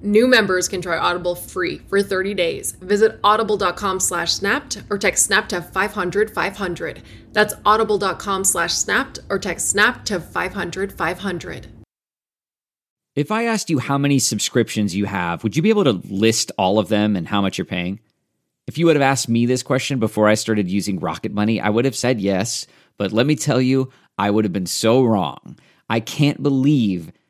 New members can try Audible free for 30 days. Visit audible.com slash snapped or text snap to 500 500. That's audible.com slash snapped or text snap to 500 500. If I asked you how many subscriptions you have, would you be able to list all of them and how much you're paying? If you would have asked me this question before I started using Rocket Money, I would have said yes. But let me tell you, I would have been so wrong. I can't believe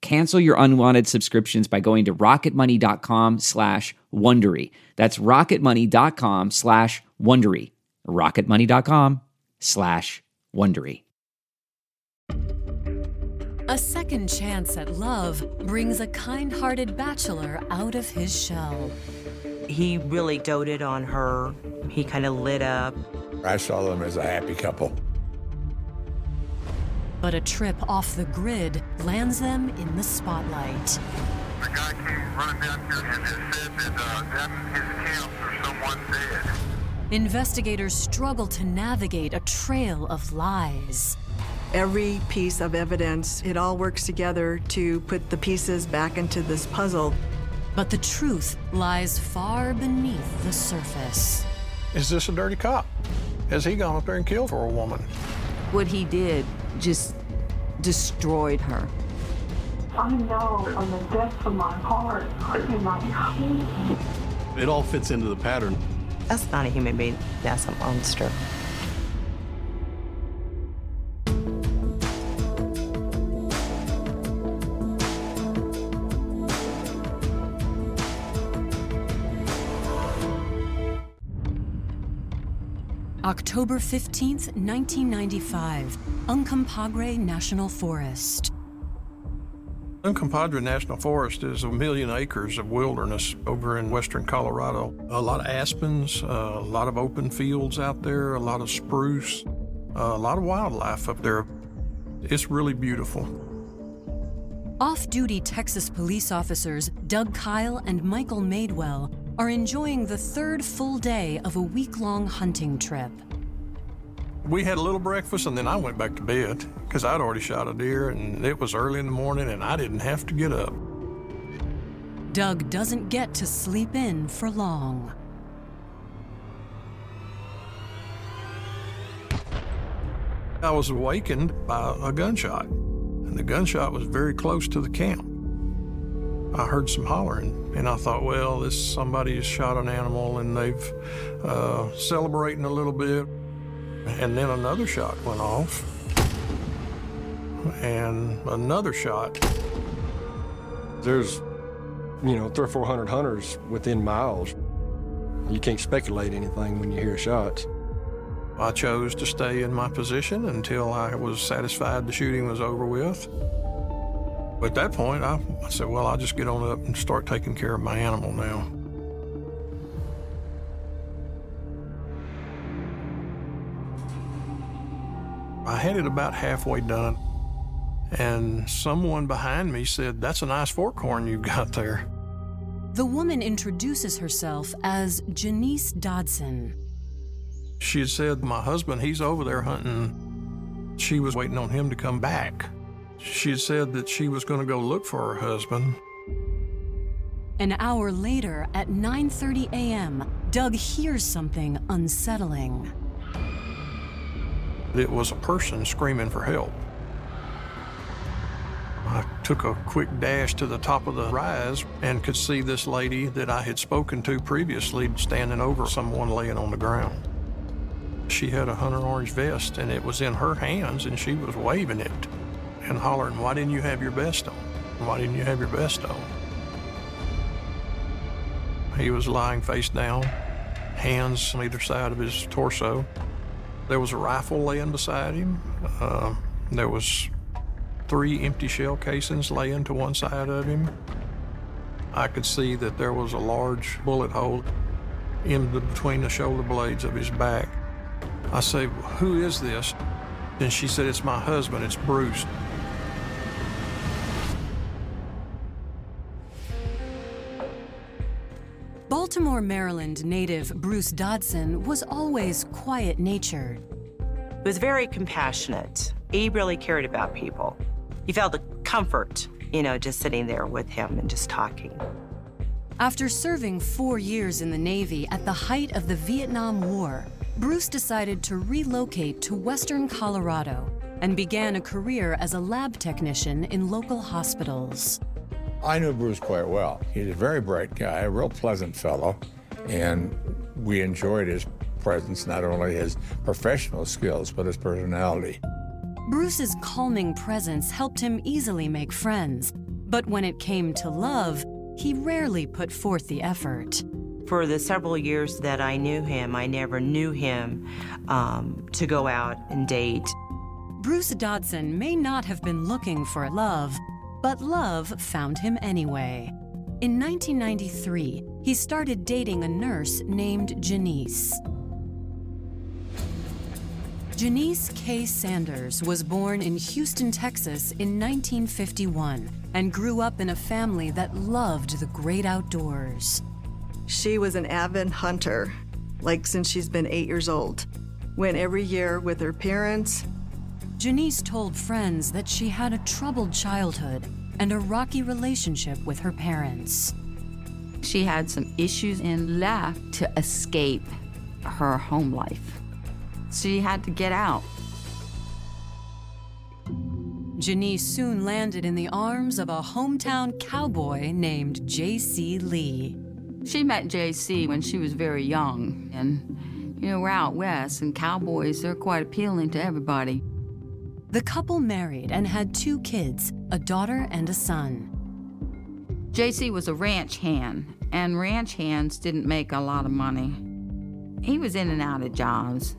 Cancel your unwanted subscriptions by going to rocketmoney.com slash Wondery. That's rocketmoney.com slash Wondery. rocketmoney.com slash Wondery. A second chance at love brings a kind-hearted bachelor out of his shell. He really doted on her. He kind of lit up. I saw them as a happy couple. But a trip off the grid lands them in the spotlight. The guy came running down here and it said that uh, that his camp or someone dead. Investigators struggle to navigate a trail of lies. Every piece of evidence, it all works together to put the pieces back into this puzzle. But the truth lies far beneath the surface. Is this a dirty cop? Has he gone up there and killed for a woman? What he did just destroyed her. I know from the depths of my heart and my hate. It all fits into the pattern. That's not a human being. That's a monster. October 15th, 1995, Uncompahgre National Forest. Uncompahgre National Forest is a million acres of wilderness over in western Colorado. A lot of aspens, uh, a lot of open fields out there, a lot of spruce, uh, a lot of wildlife up there. It's really beautiful. Off duty Texas police officers Doug Kyle and Michael Madewell are enjoying the third full day of a week long hunting trip. We had a little breakfast and then I went back to bed because I'd already shot a deer and it was early in the morning and I didn't have to get up. Doug doesn't get to sleep in for long. I was awakened by a gunshot, and the gunshot was very close to the camp. I heard some hollering, and I thought, well, this somebody has shot an animal, and they've uh, celebrating a little bit. And then another shot went off, and another shot. There's, you know, three or four hundred hunters within miles. You can't speculate anything when you hear shots. I chose to stay in my position until I was satisfied the shooting was over with. At that point, I, I said, well, I'll just get on up and start taking care of my animal now. I had it about halfway done, and someone behind me said, That's a nice fork horn you've got there. The woman introduces herself as Janice Dodson. She had said, My husband, he's over there hunting. She was waiting on him to come back. She had said that she was going to go look for her husband. An hour later, at 9:30 a.m., Doug hears something unsettling. It was a person screaming for help. I took a quick dash to the top of the rise and could see this lady that I had spoken to previously standing over someone laying on the ground. She had a hunter orange vest and it was in her hands and she was waving it and hollering, Why didn't you have your vest on? Why didn't you have your vest on? He was lying face down, hands on either side of his torso. There was a rifle laying beside him. Uh, there was three empty shell casings laying to one side of him. I could see that there was a large bullet hole in the, between the shoulder blades of his back. I say, Who is this? And she said, It's my husband, it's Bruce. Baltimore, Maryland native Bruce Dodson was always quiet natured. He was very compassionate. He really cared about people. You felt the comfort, you know, just sitting there with him and just talking. After serving four years in the Navy at the height of the Vietnam War, Bruce decided to relocate to western Colorado and began a career as a lab technician in local hospitals. I knew Bruce quite well. He's a very bright guy, a real pleasant fellow, and we enjoyed his presence, not only his professional skills, but his personality. Bruce's calming presence helped him easily make friends, but when it came to love, he rarely put forth the effort. For the several years that I knew him, I never knew him um, to go out and date. Bruce Dodson may not have been looking for love, but love found him anyway. In 1993, he started dating a nurse named Janice. Janice K. Sanders was born in Houston, Texas in 1951 and grew up in a family that loved the great outdoors. She was an avid hunter, like since she's been eight years old. Went every year with her parents. Janice told friends that she had a troubled childhood and a rocky relationship with her parents. She had some issues and left to escape her home life. She had to get out. Janice soon landed in the arms of a hometown cowboy named J.C. Lee. She met J.C. when she was very young, and you know, we're out west, and cowboys, they're quite appealing to everybody. The couple married and had two kids, a daughter and a son. JC was a ranch hand, and ranch hands didn't make a lot of money. He was in and out of jobs,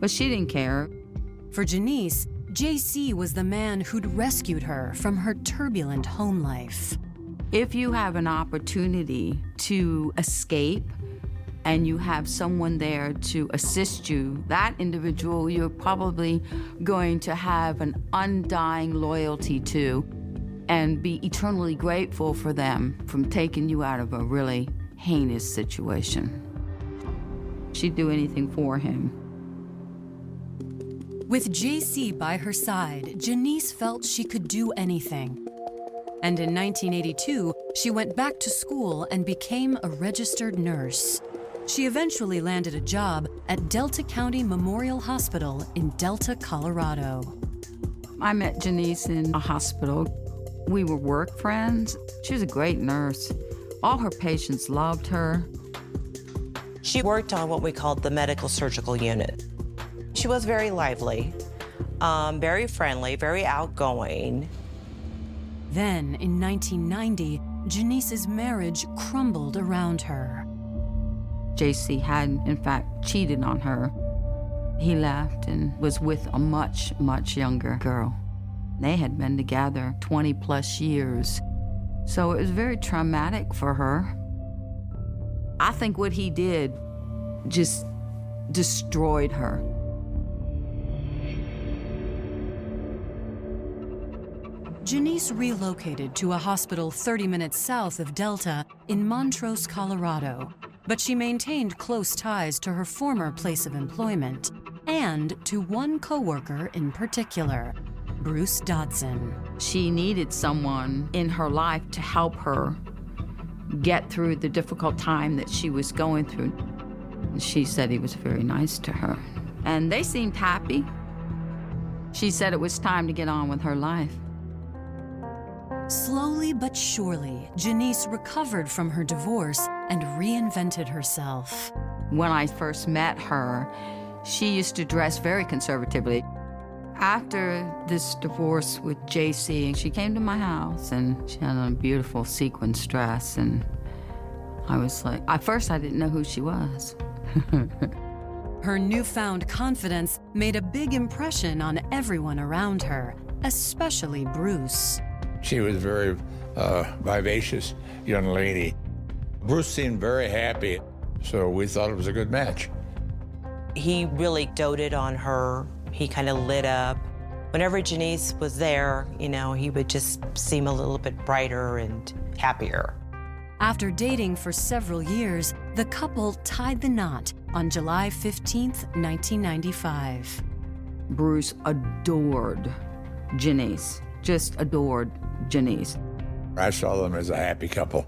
but she didn't care. For Janice, JC was the man who'd rescued her from her turbulent home life. If you have an opportunity to escape and you have someone there to assist you, that individual you're probably going to have an undying loyalty to and be eternally grateful for them from taking you out of a really heinous situation. She'd do anything for him. With JC by her side, Janice felt she could do anything. And in 1982, she went back to school and became a registered nurse. She eventually landed a job at Delta County Memorial Hospital in Delta, Colorado. I met Janice in a hospital. We were work friends. She was a great nurse. All her patients loved her. She worked on what we called the medical surgical unit. She was very lively, um, very friendly, very outgoing. Then, in 1990, Janice's marriage crumbled around her. JC had, in fact, cheated on her. He left and was with a much, much younger girl. They had been together 20 plus years. So it was very traumatic for her. I think what he did just destroyed her. Janice relocated to a hospital 30 minutes south of Delta in Montrose, Colorado, but she maintained close ties to her former place of employment and to one coworker in particular, Bruce Dodson. She needed someone in her life to help her get through the difficult time that she was going through. She said he was very nice to her, and they seemed happy. She said it was time to get on with her life. Slowly but surely, Janice recovered from her divorce and reinvented herself. When I first met her, she used to dress very conservatively. After this divorce with JC, she came to my house and she had on a beautiful sequin dress. And I was like, at first, I didn't know who she was. Her newfound confidence made a big impression on everyone around her, especially Bruce. She was a very uh, vivacious young lady. Bruce seemed very happy, so we thought it was a good match. He really doted on her. He kind of lit up. Whenever Janice was there, you know, he would just seem a little bit brighter and happier. After dating for several years, the couple tied the knot on July 15, 1995. Bruce adored Janice, just adored Janice. I saw them as a happy couple.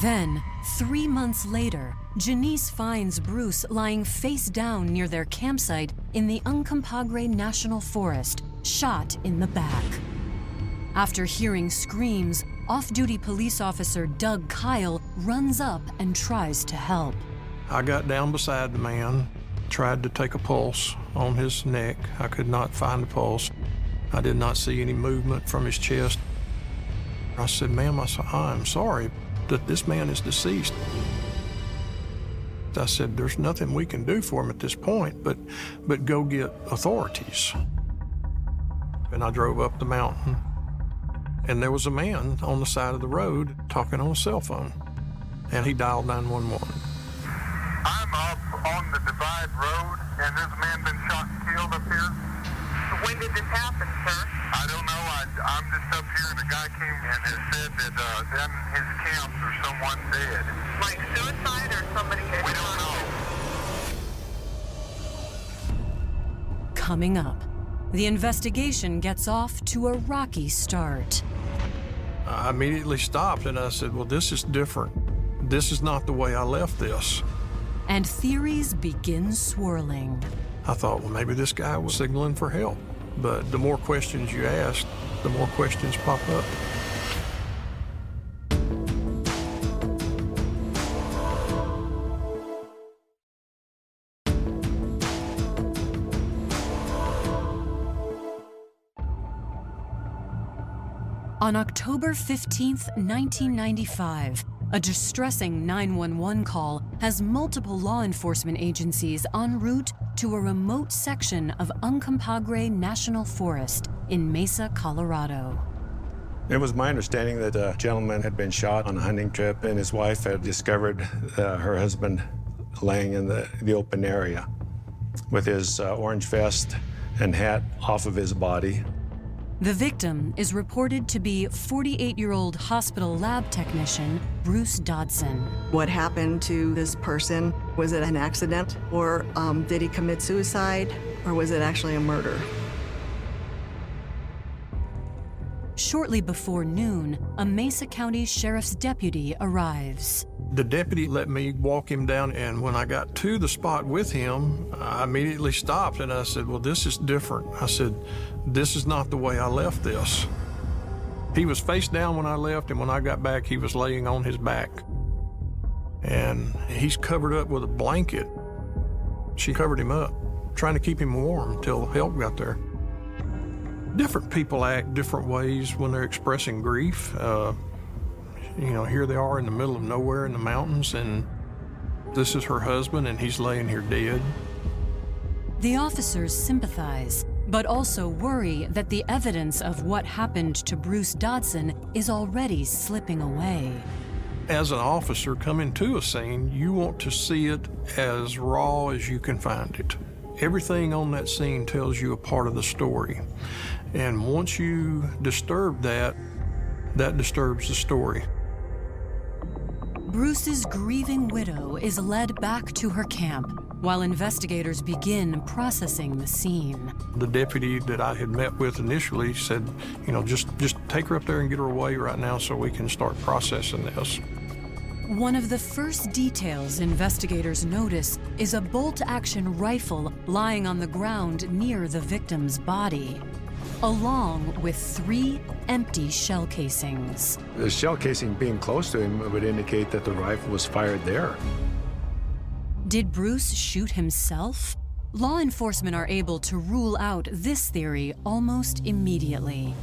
Then, three months later, Janice finds Bruce lying face down near their campsite in the Uncompahgre National Forest, shot in the back. After hearing screams, off duty police officer Doug Kyle runs up and tries to help. I got down beside the man, tried to take a pulse on his neck. I could not find a pulse. I did not see any movement from his chest. I said, Ma'am, I said, I'm sorry that this man is deceased. I said, There's nothing we can do for him at this point, but, but go get authorities. And I drove up the mountain, and there was a man on the side of the road talking on a cell phone, and he dialed 911. I'm on the Divide Road, and there's a man been shot and killed up here. When did this happen, sir? I don't know. I, I'm just up here, and a guy came and has said that uh, them his camp there's someone dead. Like suicide or somebody that We don't know. Coming up, the investigation gets off to a rocky start. I immediately stopped and I said, Well, this is different. This is not the way I left this. And theories begin swirling. I thought, well, maybe this guy was signaling for help. But the more questions you ask, the more questions pop up. On October 15th, 1995, a distressing 911 call has multiple law enforcement agencies en route to a remote section of Uncompahgre National Forest in Mesa, Colorado. It was my understanding that a gentleman had been shot on a hunting trip and his wife had discovered uh, her husband laying in the, the open area with his uh, orange vest and hat off of his body. The victim is reported to be 48 year old hospital lab technician Bruce Dodson. What happened to this person? Was it an accident? Or um, did he commit suicide? Or was it actually a murder? Shortly before noon, a Mesa County Sheriff's deputy arrives. The deputy let me walk him down, and when I got to the spot with him, I immediately stopped and I said, Well, this is different. I said, This is not the way I left this. He was face down when I left, and when I got back, he was laying on his back. And he's covered up with a blanket. She covered him up, trying to keep him warm until help got there. Different people act different ways when they're expressing grief. Uh, you know, here they are in the middle of nowhere in the mountains, and this is her husband, and he's laying here dead. The officers sympathize, but also worry that the evidence of what happened to Bruce Dodson is already slipping away. As an officer coming to a scene, you want to see it as raw as you can find it. Everything on that scene tells you a part of the story. And once you disturb that, that disturbs the story. Bruce's grieving widow is led back to her camp, while investigators begin processing the scene. The deputy that I had met with initially said, you know, just just take her up there and get her away right now so we can start processing this. One of the first details investigators notice is a bolt action rifle lying on the ground near the victim's body, along with three empty shell casings. The shell casing being close to him would indicate that the rifle was fired there. Did Bruce shoot himself? Law enforcement are able to rule out this theory almost immediately.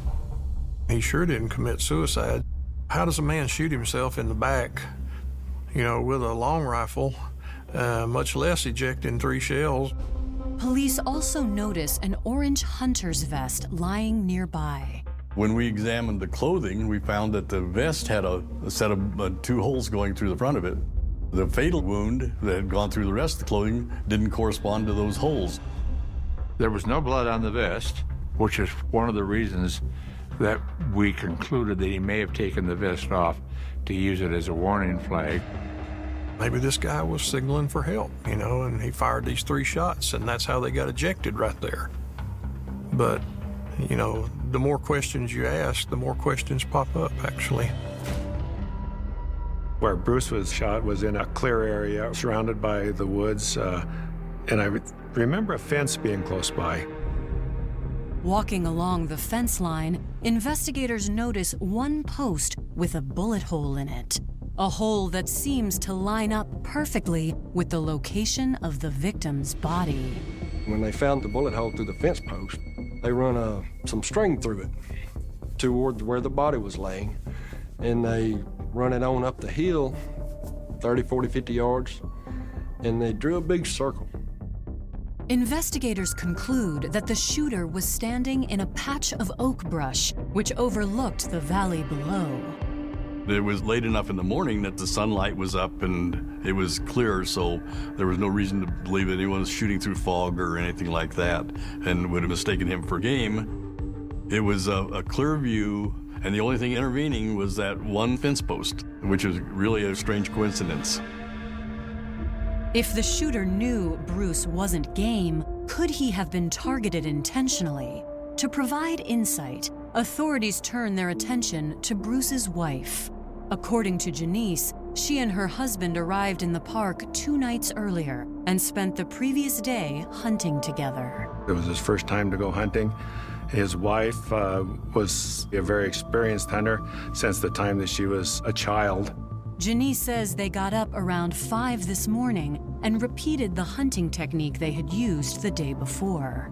He sure didn't commit suicide. How does a man shoot himself in the back, you know, with a long rifle, uh, much less ejecting three shells? Police also notice an orange hunter's vest lying nearby. When we examined the clothing, we found that the vest had a, a set of uh, two holes going through the front of it. The fatal wound that had gone through the rest of the clothing didn't correspond to those holes. There was no blood on the vest, which is one of the reasons that we concluded that he may have taken the vest off to use it as a warning flag. Maybe this guy was signaling for help, you know, and he fired these three shots, and that's how they got ejected right there. But, you know, the more questions you ask, the more questions pop up, actually. Where Bruce was shot was in a clear area surrounded by the woods, uh, and I remember a fence being close by. Walking along the fence line, investigators notice one post with a bullet hole in it. A hole that seems to line up perfectly with the location of the victim's body. When they found the bullet hole through the fence post, they run uh, some string through it toward where the body was laying, and they run it on up the hill 30, 40, 50 yards, and they drew a big circle. Investigators conclude that the shooter was standing in a patch of oak brush which overlooked the valley below. It was late enough in the morning that the sunlight was up and it was clear, so there was no reason to believe that anyone was shooting through fog or anything like that and would have mistaken him for game. It was a, a clear view, and the only thing intervening was that one fence post, which was really a strange coincidence. If the shooter knew Bruce wasn't game, could he have been targeted intentionally? To provide insight, authorities turn their attention to Bruce's wife. According to Janice, she and her husband arrived in the park two nights earlier and spent the previous day hunting together. It was his first time to go hunting. His wife uh, was a very experienced hunter since the time that she was a child. Janice says they got up around 5 this morning and repeated the hunting technique they had used the day before.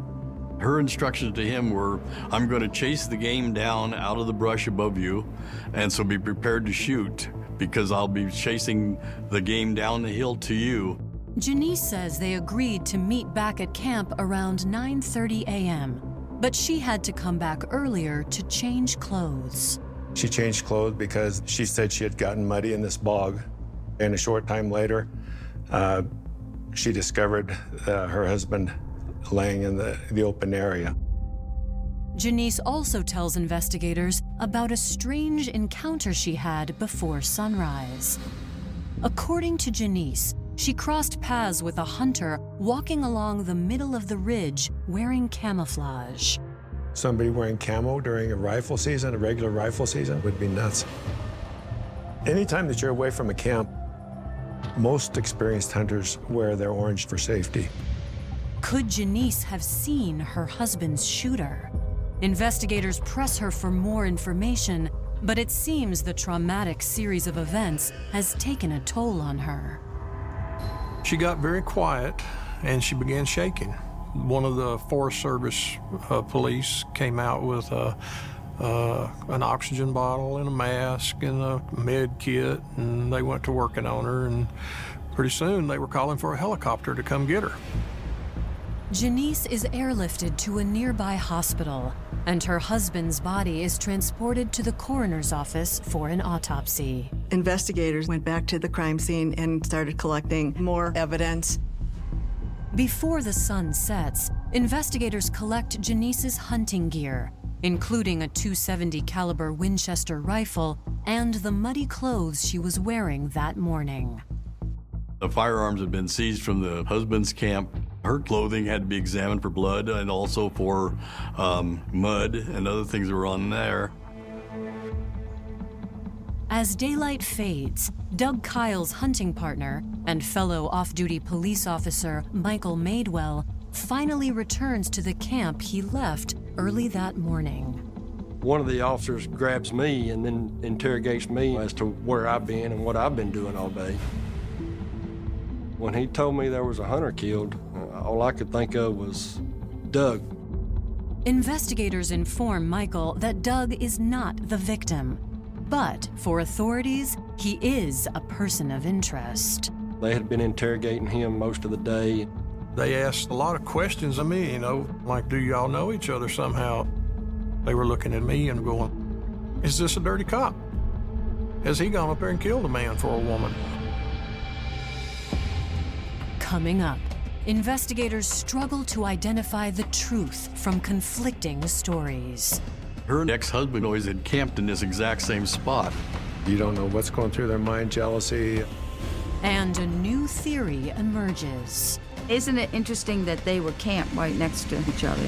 Her instructions to him were I'm going to chase the game down out of the brush above you, and so be prepared to shoot because I'll be chasing the game down the hill to you. Janice says they agreed to meet back at camp around 9:30 a.m., but she had to come back earlier to change clothes. She changed clothes because she said she had gotten muddy in this bog. And a short time later, uh, she discovered uh, her husband laying in the, the open area. Janice also tells investigators about a strange encounter she had before sunrise. According to Janice, she crossed paths with a hunter walking along the middle of the ridge wearing camouflage. Somebody wearing camo during a rifle season, a regular rifle season, would be nuts. Anytime that you're away from a camp, most experienced hunters wear their orange for safety. Could Janice have seen her husband's shooter? Investigators press her for more information, but it seems the traumatic series of events has taken a toll on her. She got very quiet and she began shaking. One of the Forest Service uh, police came out with a, uh, an oxygen bottle and a mask and a med kit, and they went to working on her. And pretty soon they were calling for a helicopter to come get her. Janice is airlifted to a nearby hospital, and her husband's body is transported to the coroner's office for an autopsy. Investigators went back to the crime scene and started collecting more evidence. Before the sun sets, investigators collect Janice's hunting gear, including a 270 caliber Winchester rifle and the muddy clothes she was wearing that morning. The firearms had been seized from the husband's camp. Her clothing had to be examined for blood and also for um, mud and other things that were on there. As daylight fades, Doug Kyle's hunting partner and fellow off duty police officer Michael Madewell finally returns to the camp he left early that morning. One of the officers grabs me and then interrogates me as to where I've been and what I've been doing all day. When he told me there was a hunter killed, uh, all I could think of was Doug. Investigators inform Michael that Doug is not the victim, but for authorities, he is a person of interest. They had been interrogating him most of the day. They asked a lot of questions of me, you know, like, do y'all know each other somehow? They were looking at me and going, Is this a dirty cop? Has he gone up there and killed a man for a woman? Coming up, investigators struggle to identify the truth from conflicting stories. Her ex husband always had camped in this exact same spot. You don't know what's going through their mind jealousy. And a new theory emerges. Isn't it interesting that they were camped right next to each other?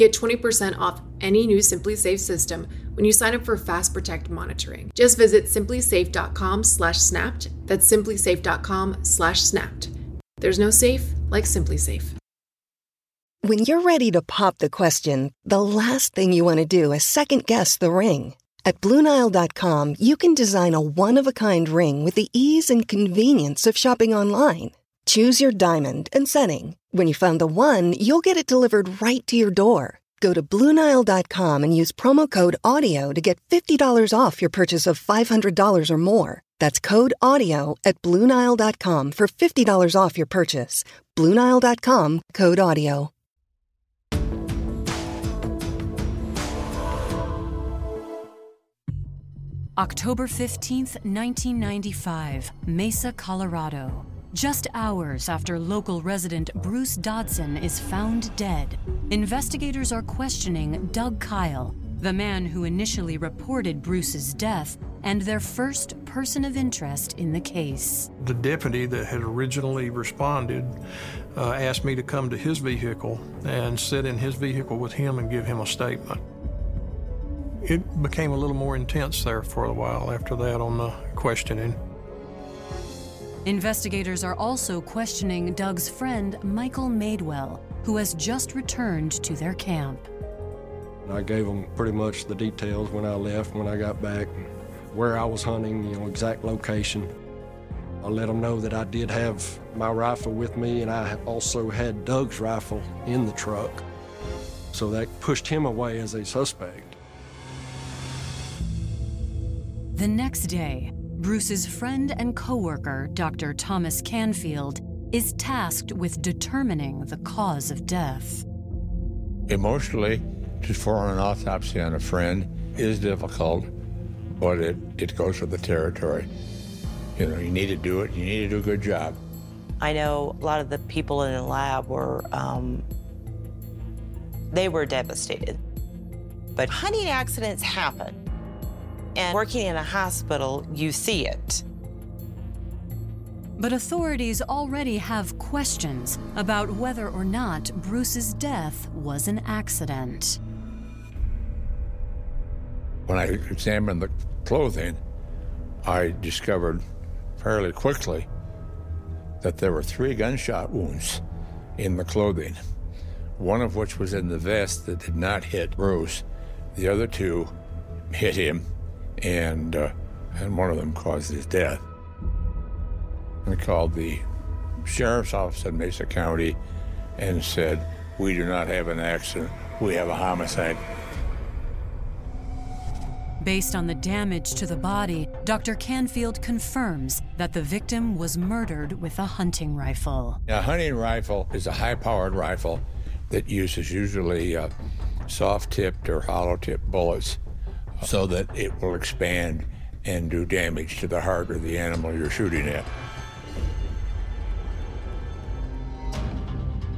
Get 20% off any new SimpliSafe system when you sign up for Fast Protect monitoring. Just visit simplisafe.com/snapped. That's simplisafe.com/snapped. There's no safe like SimpliSafe. When you're ready to pop the question, the last thing you want to do is second guess the ring. At BlueNile.com, you can design a one-of-a-kind ring with the ease and convenience of shopping online. Choose your diamond and setting. When you find the one, you'll get it delivered right to your door. Go to Bluenile.com and use promo code AUDIO to get $50 off your purchase of $500 or more. That's code AUDIO at Bluenile.com for $50 off your purchase. Bluenile.com code AUDIO. October 15th, 1995, Mesa, Colorado. Just hours after local resident Bruce Dodson is found dead, investigators are questioning Doug Kyle, the man who initially reported Bruce's death and their first person of interest in the case. The deputy that had originally responded uh, asked me to come to his vehicle and sit in his vehicle with him and give him a statement. It became a little more intense there for a while after that on the questioning. Investigators are also questioning Doug's friend, Michael Madewell, who has just returned to their camp. I gave them pretty much the details when I left, when I got back, where I was hunting, you know, exact location. I let them know that I did have my rifle with me and I also had Doug's rifle in the truck. So that pushed him away as a suspect. The next day, Bruce's friend and coworker, Dr. Thomas Canfield, is tasked with determining the cause of death. Emotionally, to perform an autopsy on a friend is difficult, but it, it goes with the territory. You know, you need to do it, you need to do a good job. I know a lot of the people in the lab were, um, they were devastated. But hunting accidents happen. And working in a hospital, you see it. But authorities already have questions about whether or not Bruce's death was an accident. When I examined the clothing, I discovered fairly quickly that there were three gunshot wounds in the clothing. one of which was in the vest that did not hit Bruce. The other two hit him, and, uh, and one of them caused his death. We called the sheriff's office in Mesa County and said, We do not have an accident, we have a homicide. Based on the damage to the body, Dr. Canfield confirms that the victim was murdered with a hunting rifle. A hunting rifle is a high powered rifle that uses usually uh, soft tipped or hollow tipped bullets so that it will expand and do damage to the heart of the animal you're shooting at.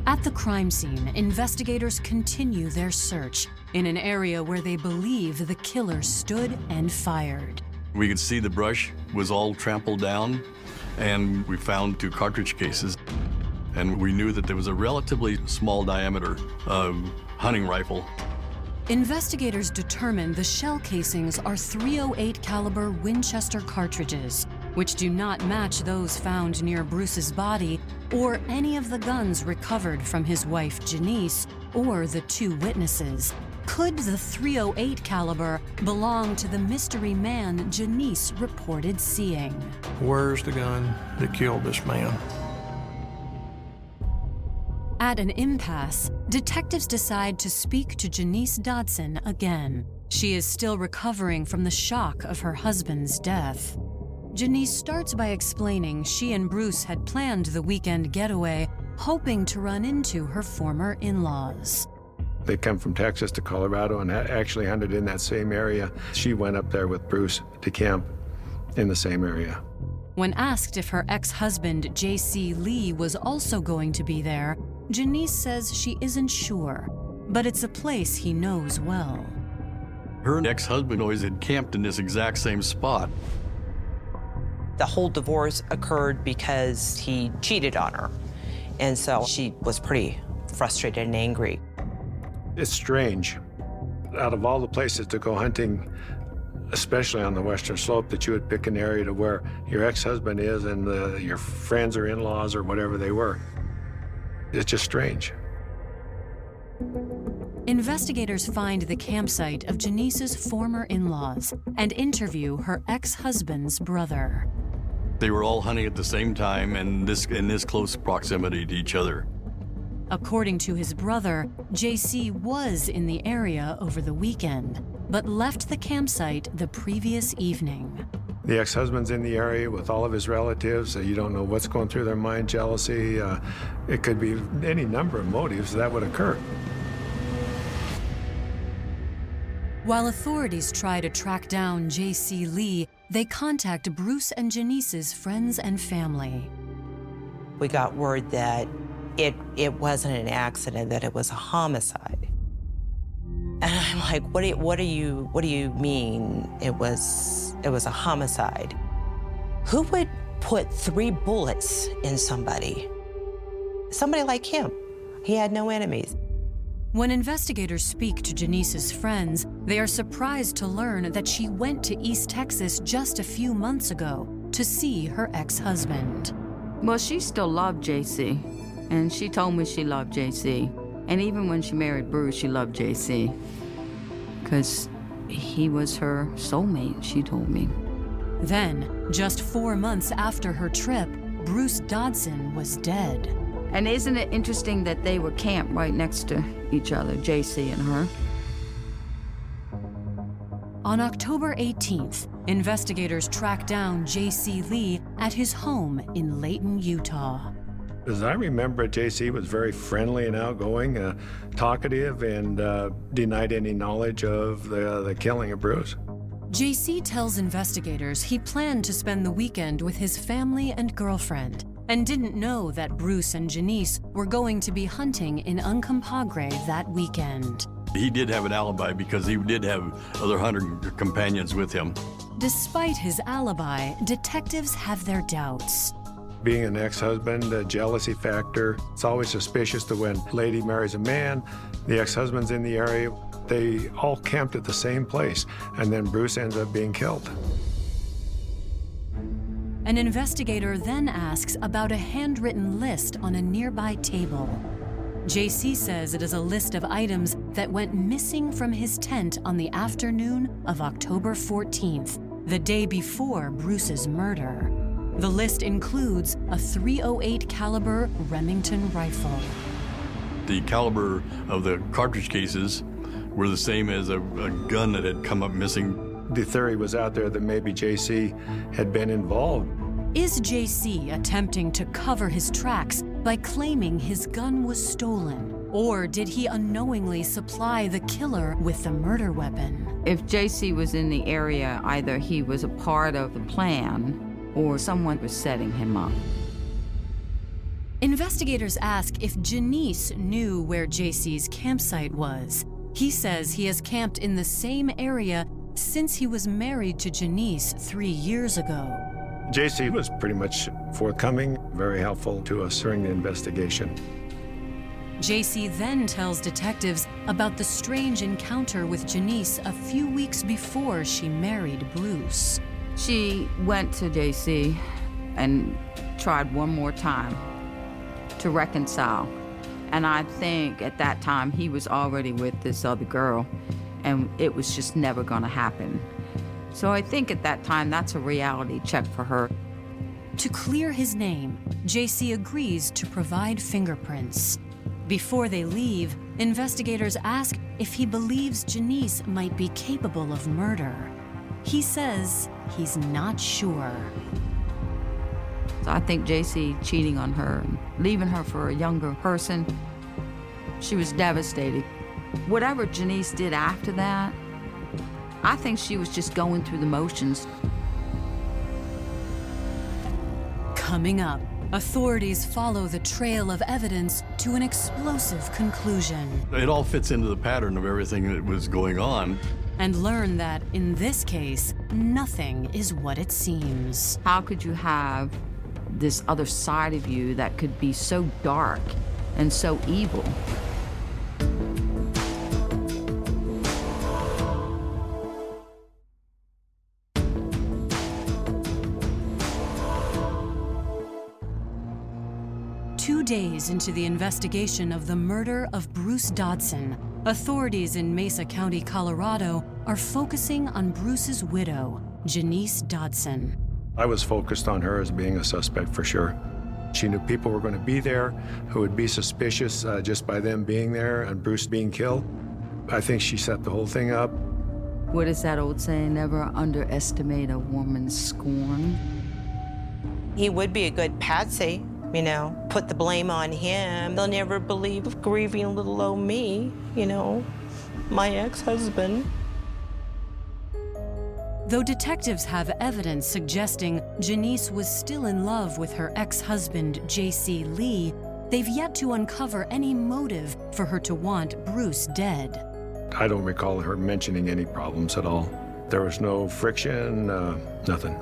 At the crime scene, investigators continue their search in an area where they believe the killer stood and fired. We could see the brush was all trampled down, and we found two cartridge cases. And we knew that there was a relatively small diameter hunting rifle. Investigators determined the shell casings are 308 caliber Winchester cartridges, which do not match those found near Bruce's body or any of the guns recovered from his wife Janice or the two witnesses. Could the 308 caliber belong to the mystery man Janice reported seeing? Where's the gun that killed this man? At an impasse, detectives decide to speak to Janice Dodson again. She is still recovering from the shock of her husband's death. Janice starts by explaining she and Bruce had planned the weekend getaway, hoping to run into her former in laws. They come from Texas to Colorado and actually hunted in that same area. She went up there with Bruce to camp in the same area. When asked if her ex husband, J.C. Lee, was also going to be there, Janice says she isn't sure, but it's a place he knows well. Her ex husband always had camped in this exact same spot. The whole divorce occurred because he cheated on her. And so she was pretty frustrated and angry. It's strange. Out of all the places to go hunting, especially on the western slope, that you would pick an area to where your ex-husband is and uh, your friends or in-laws or whatever they were. It's just strange. Investigators find the campsite of Janice's former in-laws and interview her ex-husband's brother. They were all hunting at the same time and this in this close proximity to each other. According to his brother, JC was in the area over the weekend, but left the campsite the previous evening. The ex husband's in the area with all of his relatives. you don't know what's going through their mind, jealousy. Uh, it could be any number of motives that would occur. While authorities try to track down J.C. Lee, they contact Bruce and Janice's friends and family. We got word that it, it wasn't an accident, that it was a homicide. And I'm like, what do you, what do you, what do you mean it was, it was a homicide? Who would put three bullets in somebody? Somebody like him. He had no enemies. When investigators speak to Janice's friends, they are surprised to learn that she went to East Texas just a few months ago to see her ex husband. Well, she still loved JC, and she told me she loved JC. And even when she married Bruce, she loved JC because he was her soulmate, she told me. Then, just four months after her trip, Bruce Dodson was dead. And isn't it interesting that they were camped right next to each other, JC and her? On October 18th, investigators tracked down J.C. Lee at his home in Layton, Utah. As I remember, JC was very friendly and outgoing, uh, talkative, and uh, denied any knowledge of the, the killing of Bruce. JC tells investigators he planned to spend the weekend with his family and girlfriend and didn't know that Bruce and Janice were going to be hunting in Uncompahgre that weekend. He did have an alibi because he did have other hunter companions with him. Despite his alibi, detectives have their doubts. Being an ex-husband, the jealousy factor, it's always suspicious that when a lady marries a man, the ex-husband's in the area, they all camped at the same place, and then Bruce ends up being killed. An investigator then asks about a handwritten list on a nearby table. JC says it is a list of items that went missing from his tent on the afternoon of October 14th, the day before Bruce's murder. The list includes a 308 caliber Remington rifle. The caliber of the cartridge cases were the same as a, a gun that had come up missing. The theory was out there that maybe JC had been involved. Is JC attempting to cover his tracks by claiming his gun was stolen? Or did he unknowingly supply the killer with the murder weapon? If JC was in the area, either he was a part of the plan or someone was setting him up. Investigators ask if Janice knew where JC's campsite was. He says he has camped in the same area since he was married to Janice three years ago. JC was pretty much forthcoming, very helpful to us during the investigation. JC then tells detectives about the strange encounter with Janice a few weeks before she married Bruce. She went to JC and tried one more time to reconcile. And I think at that time he was already with this other girl, and it was just never going to happen. So I think at that time that's a reality check for her. To clear his name, JC agrees to provide fingerprints. Before they leave, investigators ask if he believes Janice might be capable of murder. He says he's not sure. So I think JC cheating on her and leaving her for a younger person, she was devastated. Whatever Janice did after that, I think she was just going through the motions. Coming up, authorities follow the trail of evidence to an explosive conclusion It all fits into the pattern of everything that was going on. And learn that, in this case, nothing is what it seems. How could you have this other side of you that could be so dark and so evil? Days into the investigation of the murder of Bruce Dodson, authorities in Mesa County, Colorado, are focusing on Bruce's widow, Janice Dodson. I was focused on her as being a suspect for sure. She knew people were going to be there who would be suspicious uh, just by them being there and Bruce being killed. I think she set the whole thing up. What is that old saying? Never underestimate a woman's scorn. He would be a good patsy, you know, put the blame on him. They'll never believe of grieving little old me, you know, my ex-husband. Though detectives have evidence suggesting Janice was still in love with her ex husband, J.C. Lee, they've yet to uncover any motive for her to want Bruce dead. I don't recall her mentioning any problems at all. There was no friction, uh, nothing.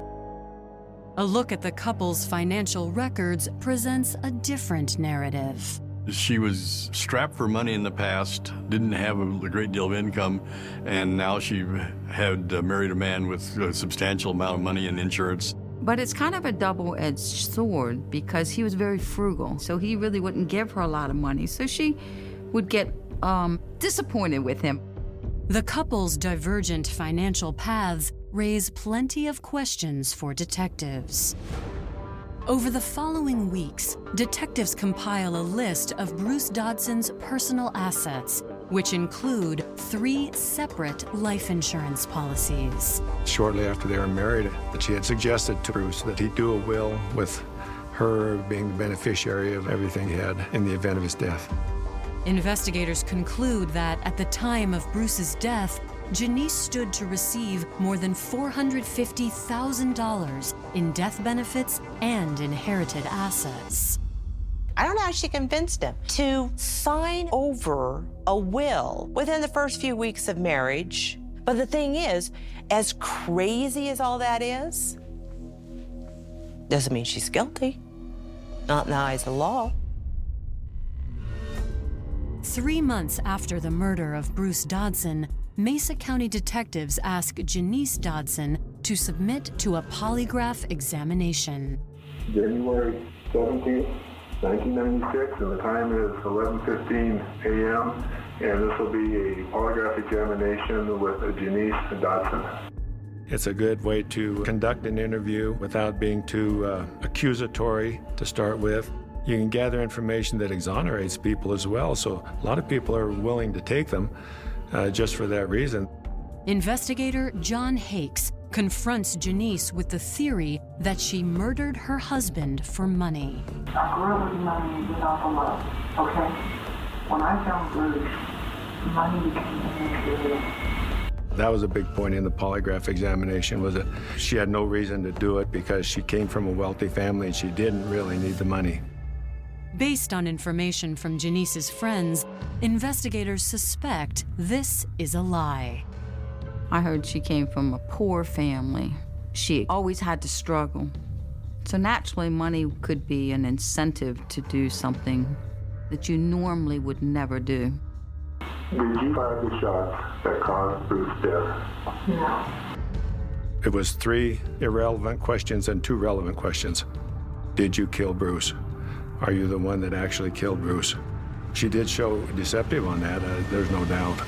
A look at the couple's financial records presents a different narrative. She was strapped for money in the past, didn't have a, a great deal of income, and now she had uh, married a man with a substantial amount of money and insurance. But it's kind of a double edged sword because he was very frugal. So he really wouldn't give her a lot of money. So she would get um, disappointed with him. The couple's divergent financial paths raise plenty of questions for detectives. Over the following weeks, detectives compile a list of Bruce Dodson's personal assets, which include three separate life insurance policies. Shortly after they were married, that she had suggested to Bruce that he do a will with her being the beneficiary of everything he had in the event of his death. Investigators conclude that at the time of Bruce's death, Janice stood to receive more than $450,000 in death benefits and inherited assets. I don't know how she convinced him to sign over a will within the first few weeks of marriage. But the thing is, as crazy as all that is, doesn't mean she's guilty. Not in the eyes of the law. Three months after the murder of Bruce Dodson, Mesa County detectives ask Janice Dodson to submit to a polygraph examination. January 17th, 1996, and the time is 11:15 a.m. And this will be a polygraph examination with Janice Dodson. It's a good way to conduct an interview without being too uh, accusatory to start with. You can gather information that exonerates people as well, so a lot of people are willing to take them uh, just for that reason. Investigator John Hakes confronts Janice with the theory that she murdered her husband for money. I grew up with money without the love, okay? When I found Bruce, money became an issue. That was a big point in the polygraph examination was that she had no reason to do it because she came from a wealthy family and she didn't really need the money. Based on information from Janice's friends, investigators suspect this is a lie. I heard she came from a poor family. She always had to struggle. So naturally, money could be an incentive to do something that you normally would never do. Did you fire the shots that caused Bruce's death? No. It was three irrelevant questions and two relevant questions. Did you kill Bruce? Are you the one that actually killed Bruce? She did show deceptive on that, uh, there's no doubt.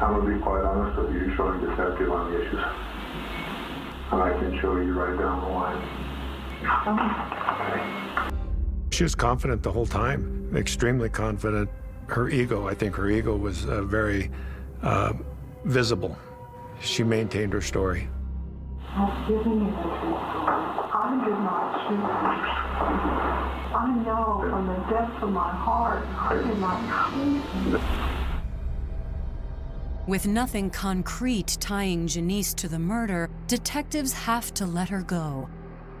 I'm going to be quite honest with you, showing deceptive on the issues. And I can show you right down the line. She was confident the whole time, extremely confident. Her ego, I think her ego was uh, very uh, visible. She maintained her story. I've given you this story. I did not shoot. I know from the depths of my heart, I did not shoot. With nothing concrete tying Janice to the murder, detectives have to let her go,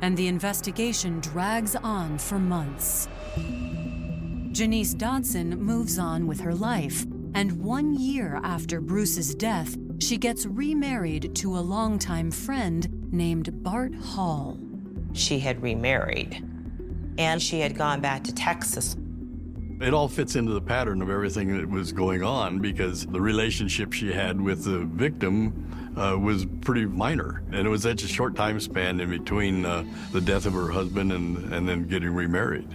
and the investigation drags on for months. Janice Dodson moves on with her life, and one year after Bruce's death, she gets remarried to a longtime friend named Bart Hall. She had remarried, and she had gone back to Texas. It all fits into the pattern of everything that was going on because the relationship she had with the victim uh, was pretty minor. And it was such a short time span in between uh, the death of her husband and, and then getting remarried.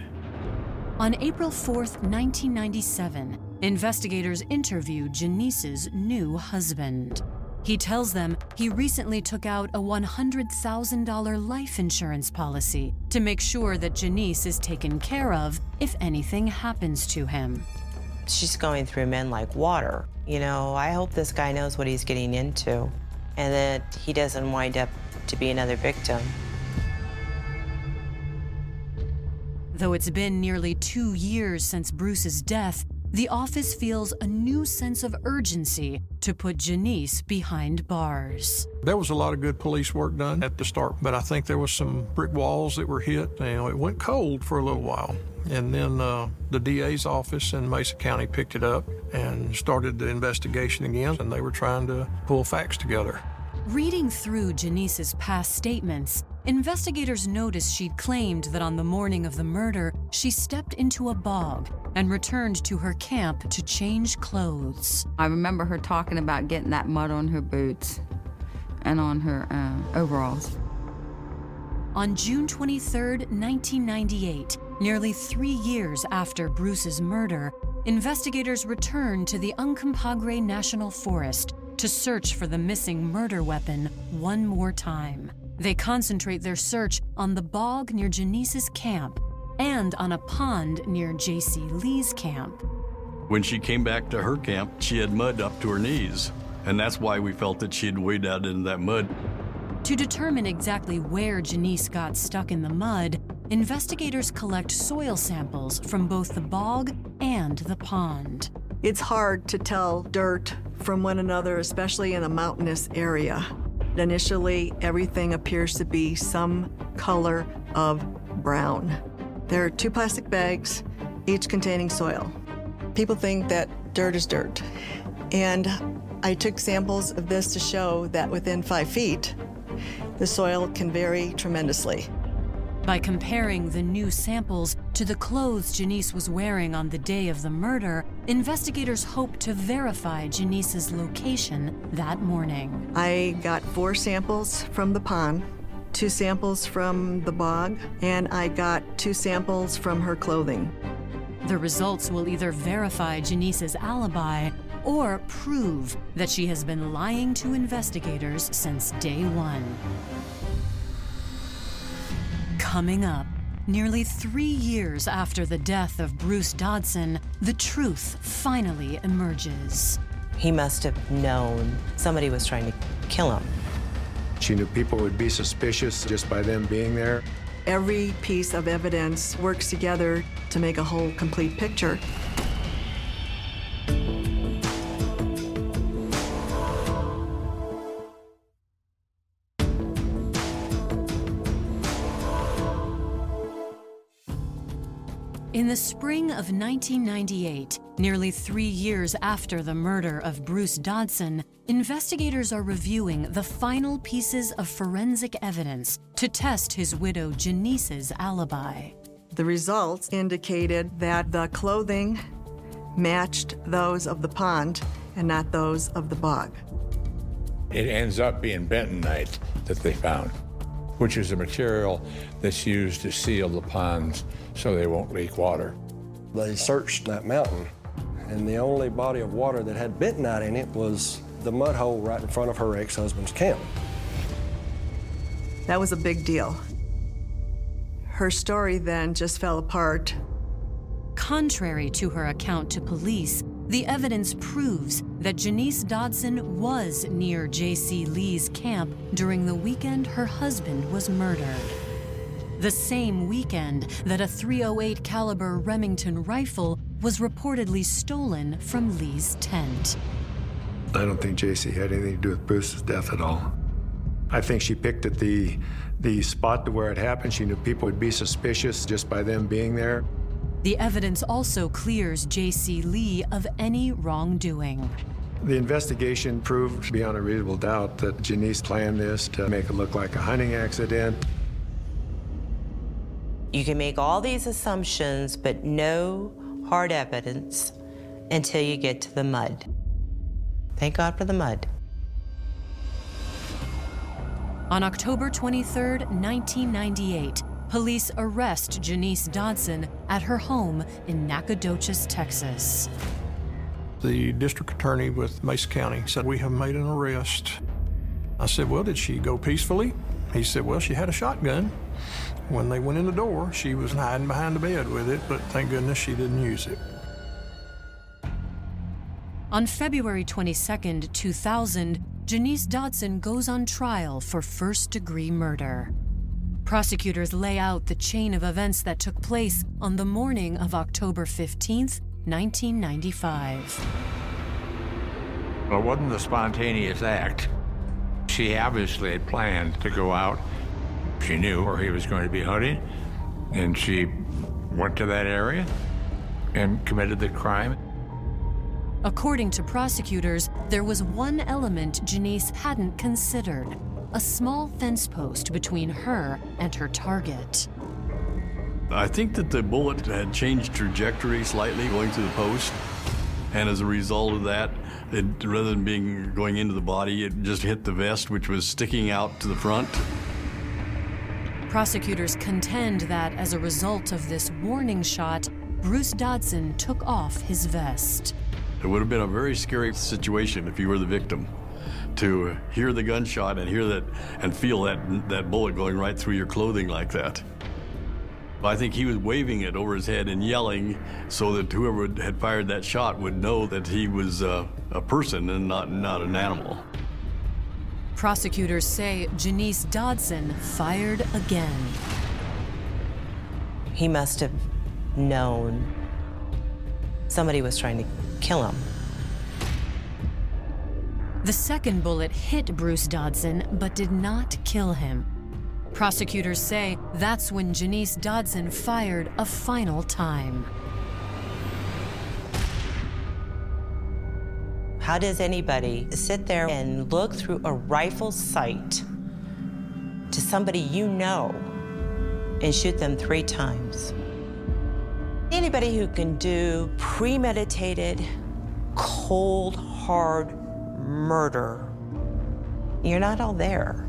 On April 4th, 1997, investigators interview Janice's new husband. He tells them he recently took out a $100,000 life insurance policy to make sure that Janice is taken care of if anything happens to him. She's going through men like water. You know, I hope this guy knows what he's getting into and that he doesn't wind up to be another victim. Though it's been nearly two years since Bruce's death, the office feels a new sense of urgency to put Janice behind bars. There was a lot of good police work done at the start, but I think there was some brick walls that were hit. You know, it went cold for a little while. And then uh, the DA's office in Mesa County picked it up and started the investigation again, and they were trying to pull facts together. Reading through Janice's past statements, investigators noticed she'd claimed that on the morning of the murder, she stepped into a bog and returned to her camp to change clothes. I remember her talking about getting that mud on her boots and on her uh, overalls. On June 23, 1998, nearly three years after Bruce's murder, investigators returned to the Uncompahgre National Forest to search for the missing murder weapon one more time. They concentrate their search on the bog near Janice's camp and on a pond near J.C. Lee's camp. When she came back to her camp, she had mud up to her knees, and that's why we felt that she had waded out into that mud. To determine exactly where Janice got stuck in the mud, investigators collect soil samples from both the bog and the pond. It's hard to tell dirt from one another, especially in a mountainous area. Initially, everything appears to be some color of brown. There are two plastic bags, each containing soil. People think that dirt is dirt. And I took samples of this to show that within five feet, the soil can vary tremendously. By comparing the new samples to the clothes Janice was wearing on the day of the murder, investigators hope to verify Janice's location that morning. I got four samples from the pond, two samples from the bog, and I got two samples from her clothing. The results will either verify Janice's alibi or prove that she has been lying to investigators since day one. Coming up, nearly three years after the death of Bruce Dodson, the truth finally emerges. He must have known somebody was trying to kill him. She knew people would be suspicious just by them being there. Every piece of evidence works together to make a whole complete picture. In the spring of 1998, nearly three years after the murder of Bruce Dodson, investigators are reviewing the final pieces of forensic evidence to test his widow Janice's alibi. The results indicated that the clothing matched those of the pond and not those of the bog. It ends up being bentonite that they found, which is a material that's used to seal the ponds so they won't leak water. They searched that mountain, and the only body of water that had bentonite in it was the mud hole right in front of her ex-husband's camp. That was a big deal. Her story then just fell apart. Contrary to her account to police, the evidence proves that Janice Dodson was near J.C. Lee's camp during the weekend her husband was murdered. The same weekend that a 308 caliber Remington rifle was reportedly stolen from Lee's tent. I don't think JC had anything to do with Bruce's death at all. I think she picked at the the spot to where it happened. She knew people would be suspicious just by them being there. The evidence also clears J.C. Lee of any wrongdoing. The investigation proved beyond a reasonable doubt that Janice planned this to make it look like a hunting accident. You can make all these assumptions, but no hard evidence until you get to the mud. Thank God for the mud. On October 23, 1998, police arrest Janice Dodson at her home in Nacogdoches, Texas. The district attorney with Mesa County said, We have made an arrest. I said, Well, did she go peacefully? He said, Well, she had a shotgun. When they went in the door, she was hiding behind the bed with it, but thank goodness she didn't use it. On February 22, 2000, Janice Dodson goes on trial for first degree murder. Prosecutors lay out the chain of events that took place on the morning of October 15, 1995. Well, it wasn't a spontaneous act. She obviously had planned to go out. She knew where he was going to be hunting, and she went to that area and committed the crime. According to prosecutors, there was one element Janice hadn't considered a small fence post between her and her target. I think that the bullet had changed trajectory slightly going through the post. And as a result of that, it, rather than being going into the body, it just hit the vest, which was sticking out to the front. Prosecutors contend that as a result of this warning shot, Bruce Dodson took off his vest. It would have been a very scary situation if you were the victim to hear the gunshot and hear that and feel that that bullet going right through your clothing like that. I think he was waving it over his head and yelling so that whoever had fired that shot would know that he was uh, a person and not not an animal. Prosecutors say Janice Dodson fired again. He must have known somebody was trying to kill him. The second bullet hit Bruce Dodson but did not kill him. Prosecutors say that's when Janice Dodson fired a final time. How does anybody sit there and look through a rifle sight to somebody you know and shoot them three times? Anybody who can do premeditated, cold, hard murder, you're not all there.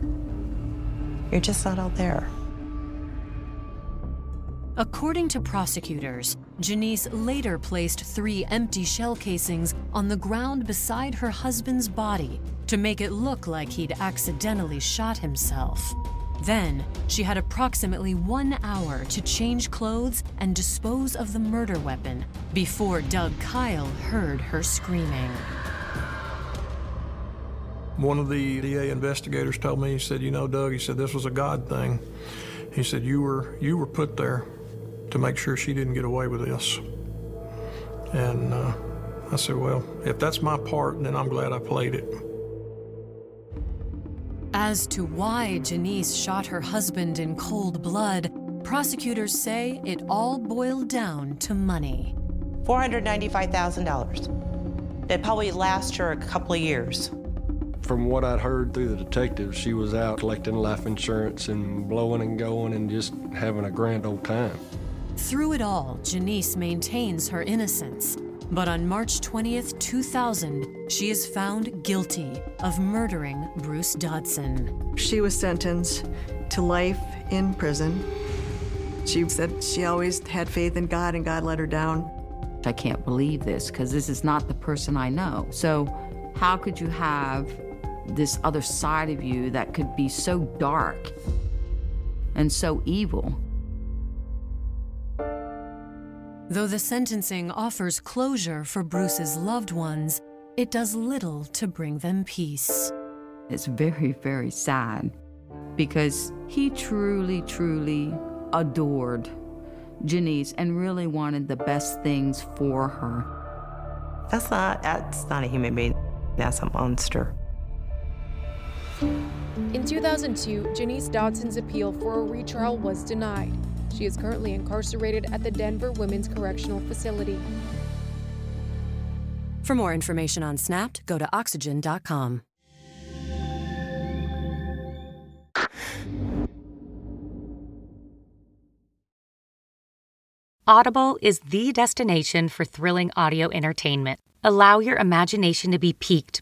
You're just not all there. According to prosecutors, Janice later placed three empty shell casings on the ground beside her husband's body to make it look like he'd accidentally shot himself. Then, she had approximately one hour to change clothes and dispose of the murder weapon before Doug Kyle heard her screaming. One of the DA investigators told me, he said, you know, Doug, he said, this was a God thing. He said, you were, you were put there to make sure she didn't get away with this. And uh, I said, well, if that's my part, then I'm glad I played it. As to why Janice shot her husband in cold blood, prosecutors say it all boiled down to money. $495,000. It probably last her a couple of years. From what I'd heard through the detectives, she was out collecting life insurance and blowing and going and just having a grand old time. Through it all, Janice maintains her innocence. But on March 20th, 2000, she is found guilty of murdering Bruce Dodson. She was sentenced to life in prison. She said she always had faith in God and God let her down. I can't believe this because this is not the person I know. So, how could you have this other side of you that could be so dark and so evil? Though the sentencing offers closure for Bruce's loved ones, it does little to bring them peace. It's very, very sad because he truly, truly adored Janice and really wanted the best things for her. That's not that's not a human being. That's a monster. In 2002, Janice Dodson's appeal for a retrial was denied. She is currently incarcerated at the Denver Women's Correctional Facility. For more information on Snapped, go to oxygen.com. Audible is the destination for thrilling audio entertainment. Allow your imagination to be piqued